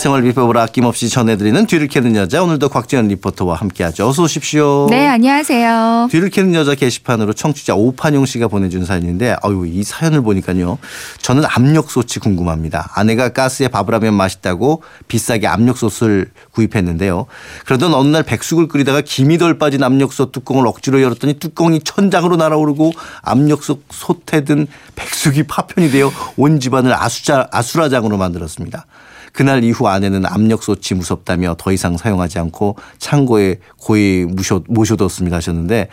생활 비법을 아낌없이 전해드리는 뒤를 캐는 여자 오늘도 곽지연 리포터와 함께하죠. 어서 오십시오. 네, 안녕하세요. 뒤를 캐는 여자 게시판으로 청취자 오판용 씨가 보내준 사연인데 아유 이 사연을 보니까요. 저는 압력솥이 궁금합니다. 아내가 가스에 밥을 하면 맛있다고 비싸게 압력솥을 구입했는데요. 그러던 어느 날 백숙을 끓이다가 김이 덜 빠진 압력솥 뚜껑을 억지로 열었더니 뚜껑이 천장으로 날아오르고 압력솥 솥에 든 백숙이 파편이 되어 온 집안을 아수자, 아수라장으로 만들었습니다. 그날 이후 아내는 압력솥이 무섭다며 더 이상 사용하지 않고 창고에 고이 모셔, 모셔뒀습니다 하셨는데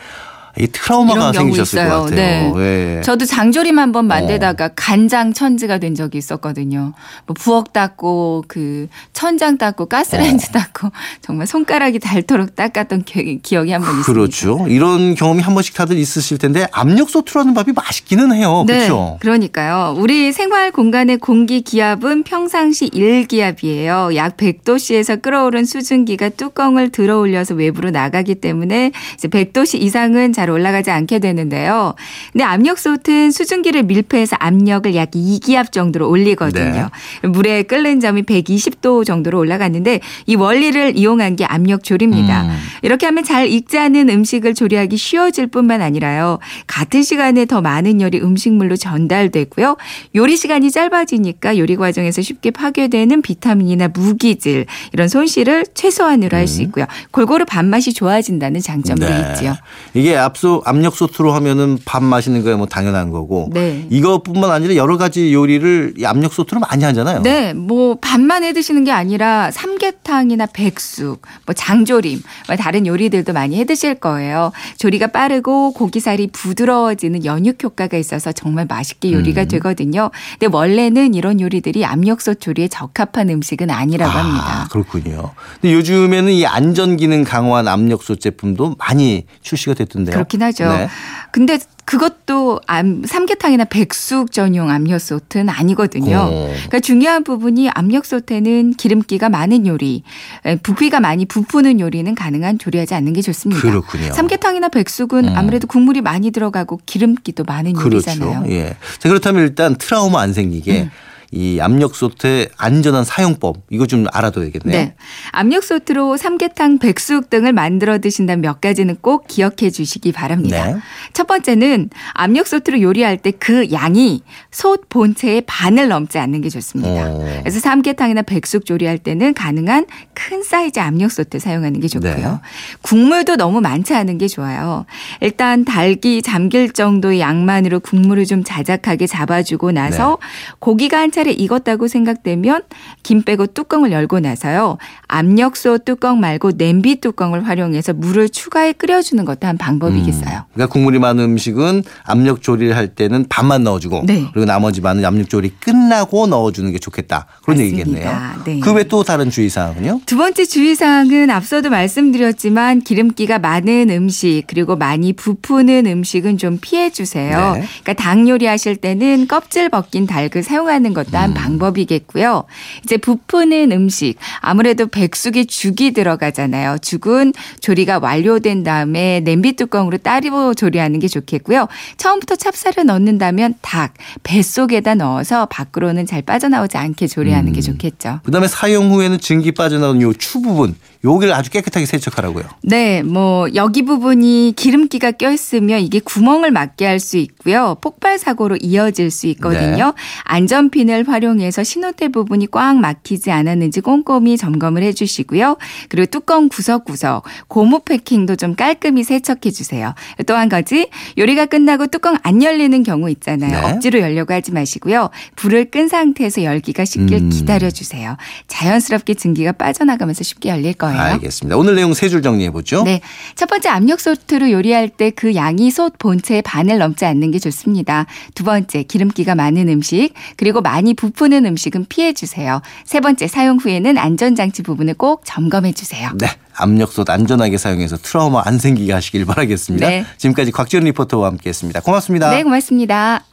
이 트라우마가 생기셨을 있어요. 것 같아요. 네. 예. 저도 장조림 한번 어. 만들다가 간장 천지가 된 적이 있었거든요. 뭐 부엌 닦고 그 천장 닦고 가스레인지 어. 닦고 정말 손가락이 닳도록 닦았던 기, 기억이 한 번 있습니다. 그렇죠. 이런 경험이 한 번씩 다들 있으실 텐데 압력솥으로 하는 밥이 맛있기는 해요. 네, 그렇죠. 그러니까요. 우리 생활 공간의 공기 기압은 평상시 1기압이에요. 약 100도씨에서 끓어오른 수증기가 뚜껑을 들어 올려서 외부로 나가기 때문에 이제 100도씨 이상은 잘 올라가지 않게 되는데요. 근데 압력솥은 수증기를 밀폐해서 압력을 약 2기압 정도로 올리거든요. 물에 끓는 점이 120도 정도로 올라갔는데 이 원리를 이용한 게 압력 조리입니다. 음. 이렇게 하면 잘 익지 않은 음식을 조리하기 쉬워질 뿐만 아니라요. 같은 시간에 더 많은 열이 음식물로 전달되고요. 요리 시간이 짧아지니까 요리 과정에서 쉽게 파괴되는 비타민이나 무기질 이런 손실을 최소한으로 할수 있고요. 골고루 밥맛이 좋아진다는 장점도 있지요. 네. 이게 압수 압력솥으로 하면은 밥 마시는 거야 뭐 당연한 거고 네. 이것뿐만 아니라 여러 가지 요리를 이 압력솥으로 많이 하잖아요. 네, 뭐 밥만 해 드시는 게 아니라 삼계탕이나 백숙, 뭐 장조림, 뭐 다른 요리들도 많이 해 드실 거예요. 조리가 빠르고 고기살이 부드러워지는 연육 효과가 있어서 정말 맛있게 요리가 음. 되거든요. 근데 원래는 이런 요리들이 압력솥 조리에 적합한 음식은 아니라고 아, 합니다. 그렇군요. 근데 요즘에는 이 안전 기능 강화한 압력솥 제품도 많이 출시가 됐던데요. 그렇긴 하죠. 네. 근데 그것도 암, 삼계탕이나 백숙 전용 압력솥은 아니거든요. 어. 그러니까 중요한 부분이 압력솥에는 기름기가 많은 요리, 에, 부피가 많이 부푸는 요리는 가능한 조리하지 않는 게 좋습니다. 그렇군요. 삼계탕이나 백숙은 음. 아무래도 국물이 많이 들어가고 기름기도 많은 그렇죠. 요리잖아요. 음. 예. 자, 그렇다면 일단 트라우마 안 생기게 이 압력솥의 안전한 사용법 이거 좀 알아둬야겠네요. 네. 압력솥으로 삼계탕, 백숙 등을 만들어 드신다면 몇 가지는 꼭 기억해 주시기 바랍니다. 네. 첫 번째는 압력솥으로 요리할 때 그 양이 솥 본체의 반을 넘지 않는 게 좋습니다. 어. 그래서 삼계탕이나 백숙 조리할 때는 가능한 큰 사이즈 압력솥을 사용하는 게 좋고요. 네. 국물도 너무 많지 않은 게 좋아요. 일단 닭이 잠길 정도의 양만으로 국물을 좀 자작하게 잡아주고 나서 네. 고기가 한 차례 익었다고 생각되면 김 빼고 뚜껑을 열고 나서요. 압력솥 뚜껑 말고 냄비 뚜껑을 활용해서 물을 추가해 끓여주는 것도 한 방법이겠어요. 그러니까 국물이 많은 음식은 압력 조리를 할 때는 반만 넣어주고 네. 그리고 나머지 많은 압력 조리 끝나고 넣어주는 게 좋겠다 그런 맞습니다. 얘기겠네요. 네. 그외 또 다른 주의사항은요? 두 번째 주의사항은 앞서도 말씀드렸지만 기름기가 많은 음식 그리고 많이 부푸는 음식은 좀 피해 주세요. 네. 그러니까 닭 요리하실 때는 껍질 벗긴 닭을 사용하는 것도 음. 한 방법이겠고요. 이제 부푸는 음식 아무래도 백숙에 죽이 들어가잖아요. 죽은 조리가 완료된 다음에 냄비 뚜껑으로 따로 조리하는 게 좋겠고요. 처음부터 찹쌀을 넣는다면 닭 뱃속에다 넣어서 밖으로는 잘 빠져나오지 않게 조리하는 게 음. 좋겠죠. 그다음에 사용 후에는 증기 빠져나오는 요 추 부분 요기를 아주 깨끗하게 세척하라고요. 네, 뭐 여기 부분이 기름기가 껴 있으면 이게 구멍을 막게 할 수 있고요. 폭발 사고로 이어질 수 있거든요. 안전핀을 활용해서 신호대 부분이 꽉 막히지 않았는지 꼼꼼히 점검을 해 주시고요. 그리고 뚜껑 구석구석 고무 패킹도 좀 깔끔히 세척해 주세요. 또 한 가지 요리가 끝나고 뚜껑 안 열리는 경우 있잖아요. 네. 억지로 열려고 하지 마시고요. 불을 끈 상태에서 열기가 식길 음. 기다려 주세요. 자연스럽게 증기가 빠져나가면서 쉽게 열릴 거예요. 알겠습니다. 오늘 내용 세 줄 정리해 보죠. 네. 첫 번째 압력솥으로 요리할 때 그 양이 솥 본체의 반을 넘지 않는 게 좋습니다. 두 번째 기름기가 많은 음식 그리고 많이 부푸는 음식은 피해 주세요. 세 번째 사용 후에는 안전장치 부분을 꼭 점검해 주세요. 네. 압력솥 안전하게 사용해서 트라우마 안 생기게 하시길 바라겠습니다. 네. 지금까지 곽지연 리포터와 함께했습니다. 고맙습니다. 네, 고맙습니다.